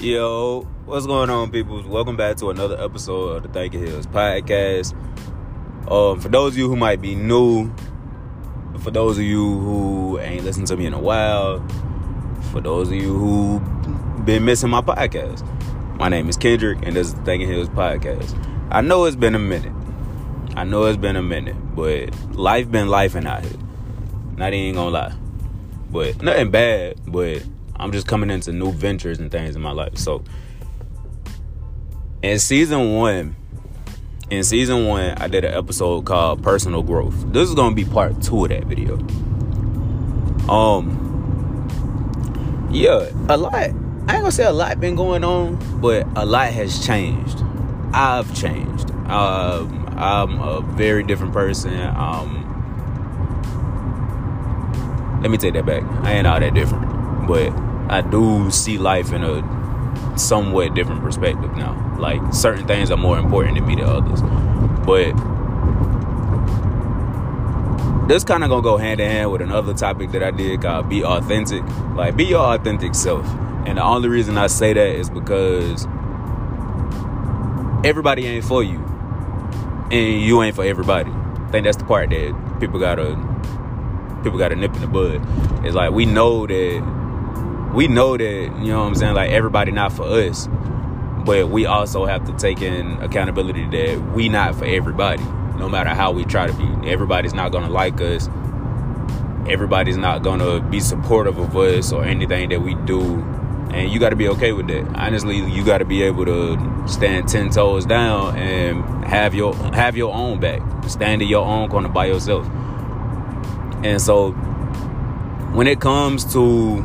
Yo, what's going on, people? Welcome back to another episode of the Thank You Hills podcast. Um, for those of you who might be new, for those of you who ain't listened to me in a while, for those of you who been missing my podcast, my name is Kendrick, and this is the Thank You Hills podcast. I know it's been a minute. I know it's been a minute, but life been lifing out here. Not even gonna lie, but nothing bad, but I'm just coming into new ventures and things in my life. So in season one, in season one, I did an episode called Personal Growth. This is gonna be part two of that video. Um yeah, a lot. I ain't gonna say a lot been going on, but a lot has changed. I've changed. Um, I'm a very different person. Um, let me take that back. I ain't all that different, but I do see life in a somewhat different perspective now. Like certain things are more important to me than others. But this kind of gonna go hand in hand with another topic that I did called be authentic. Like be your authentic self. And the only reason I say that is because everybody ain't for you. And you ain't for everybody. I think that's the part that people gotta people gotta nip in the bud. It's like we know that we know that, you know what I'm saying, like everybody not for us. But we also have to take in accountability that we not for everybody, no matter how we try to be. Everybody's not gonna like us. Everybody's not gonna be supportive of us or anything that we do. And you gotta be okay with that. Honestly, you gotta be able to stand ten toes down and have your have your own back. Stand in your own corner by yourself. And so when it comes to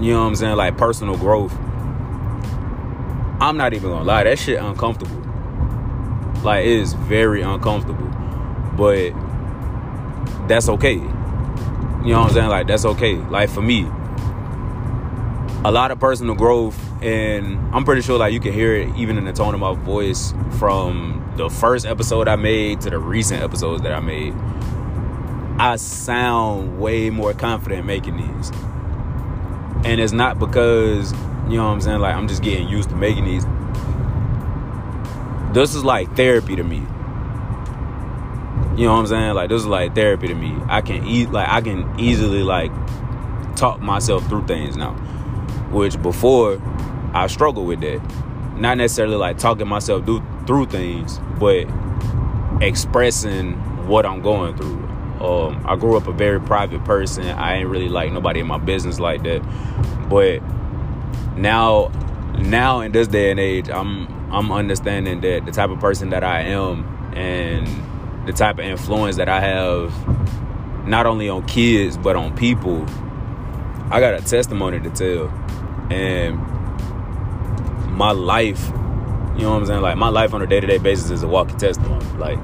you know what I'm saying, like personal growth, I'm not even gonna lie, that shit uncomfortable. Like it is very uncomfortable. But that's okay. You know what I'm saying? Like that's okay. Like for me, a lot of personal growth and I'm pretty sure like you can hear it even in the tone of my voice from the first episode I made to the recent episodes that I made. I sound way more confident making these. And it's not because, you know what I'm saying, like I'm just getting used to making these. This is like therapy to me. You know what I'm saying? Like this is like therapy to me. I can eat like I can easily like talk myself through things now. Which before I struggled with that. Not necessarily like talking myself through through things, but expressing what I'm going through um, I grew up a very private person. I ain't really like nobody in my business like that. But now, now in this day and age, I'm I'm understanding that the type of person that I am and the type of influence that I have, not only on kids but on people. I got a testimony to tell, and my life. You know what I'm saying? Like my life on a day to day basis is a walking testimony. Like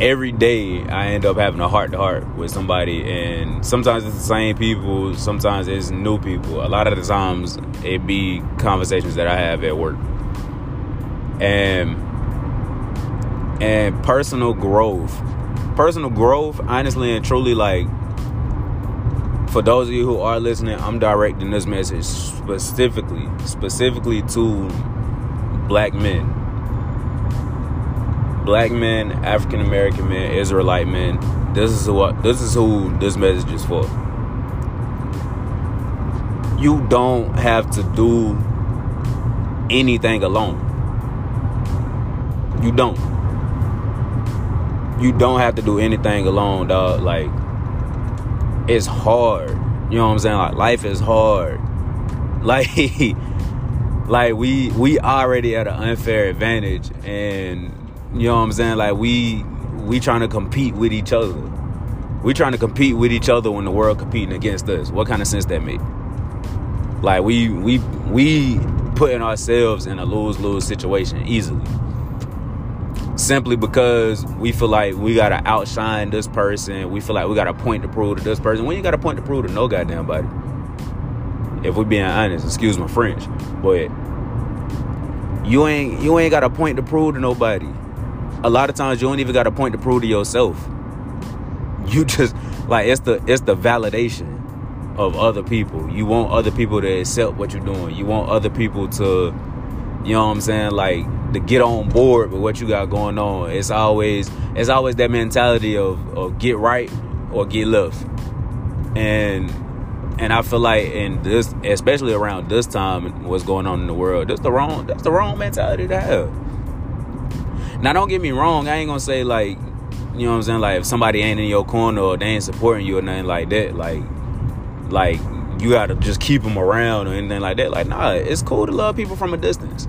every day I end up having a heart to heart with somebody, and sometimes it's the same people, sometimes it's new people. A lot of the times it be conversations that I have at work, and and personal growth, personal growth. Honestly and truly, like for those of you who are listening, I'm directing this message specifically, specifically to black men black men, African American men, Israelite men. This is what this is who this message is for. You don't have to do anything alone. You don't. You don't have to do anything alone, dog. Like it's hard. You know what I'm saying? Like life is hard. Like like we we already at an unfair advantage and you know what I'm saying? Like we we trying to compete with each other. We trying to compete with each other when the world competing against us. What kind of sense that make? Like we we we putting ourselves in a lose lose situation easily. Simply because we feel like we gotta outshine this person. We feel like we got a point to prove to this person. When you got a point to prove to no goddamn body. If we being honest, excuse my French, but you ain't you ain't got a point to prove to nobody a lot of times you don't even got a point to prove to yourself. You just like it's the it's the validation. of other people. You want other people to accept what you're doing. You want other people to, you know what I'm saying, like to get on board with what you got going on. It's always it's always that mentality of, of get right or get left. And and I feel like in this especially around this time what's going on in the world, that's the wrong that's the wrong mentality to have. Now don't get me wrong, I ain't gonna say like you know what I'm saying, like if somebody ain't in your corner or they ain't supporting you or nothing like that, like like you gotta just keep them around or anything like that. Like, nah, it's cool to love people from a distance.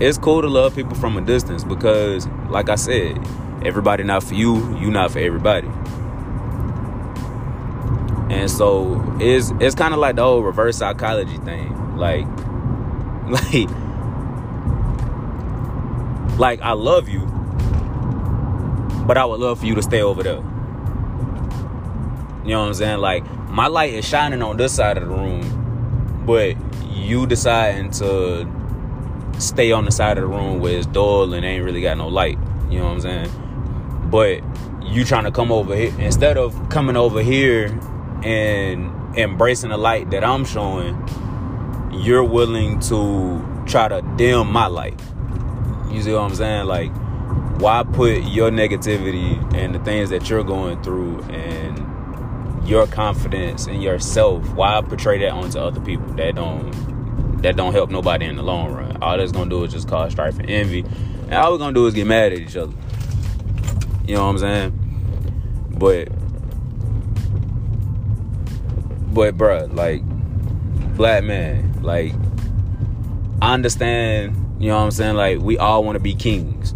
It's cool to love people from a distance because, like I said, everybody not for you, you not for everybody. And so it's it's kind of like the whole reverse psychology thing. Like, like, like I love you, but I would love for you to stay over there. You know what I'm saying? Like my light is shining on this side of the room, but you deciding to stay on the side of the room where it's dull and ain't really got no light. You know what I'm saying? But you trying to come over here instead of coming over here and embracing the light that I'm showing, you're willing to try to dim my light. You see what I'm saying? Like, why put your negativity and the things that you're going through and your confidence in yourself. Why portray that onto other people? That don't that don't help nobody in the long run. All that's gonna do is just cause strife and envy. And all we're gonna do is get mad at each other. You know what I'm saying? But but bruh, like black man, like I understand, you know what I'm saying? Like we all wanna be kings.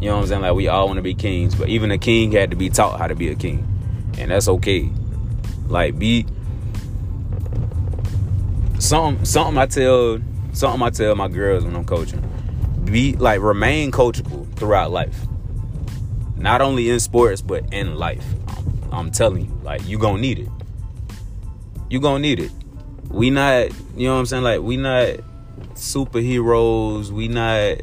You know what I'm saying? Like we all want to be kings, but even a king had to be taught how to be a king and that's okay. Like be something something I tell something I tell my girls when I'm coaching. Be like remain coachable throughout life. Not only in sports but in life. I'm, I'm telling you, like you gonna need it. You gonna need it. We not, you know what I'm saying? Like we not superheroes. We not,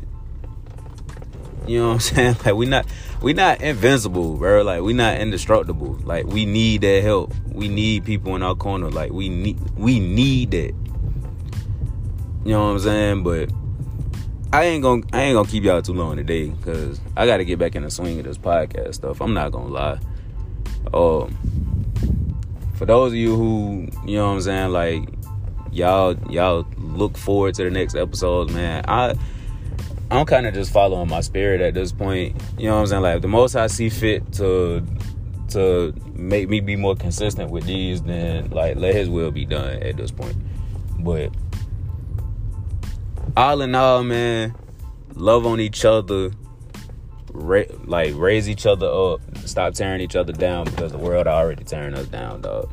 you know what I'm saying? Like we not we not invincible, bro. Like we not indestructible. Like we need that help. We need people in our corner. Like we need we need that. You know what I'm saying? But I ain't gonna I ain't gonna keep y'all too long today because I gotta get back in the swing of this podcast stuff. I'm not gonna lie. Um for those of you who, you know what I'm saying, like y'all y'all look forward to the next episodes, man. I I'm kind of just following my spirit at this point. You know what I'm saying? Like the most I see fit to to make me be more consistent with these, then like let His will be done at this point. But all in all, man, love on each other. Ra- like raise each other up. Stop tearing each other down because the world already tearing us down, dog.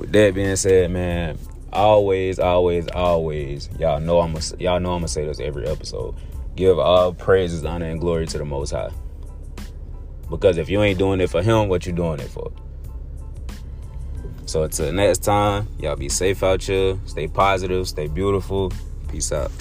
With that being said, man, always, always, always, y'all know I'm a, y'all know I'm gonna say this every episode. Give all praises, honor, and glory to the Most High. Because if you ain't doing it for Him, what you doing it for? So until next time, y'all be safe out here. Stay positive. Stay beautiful. Peace out.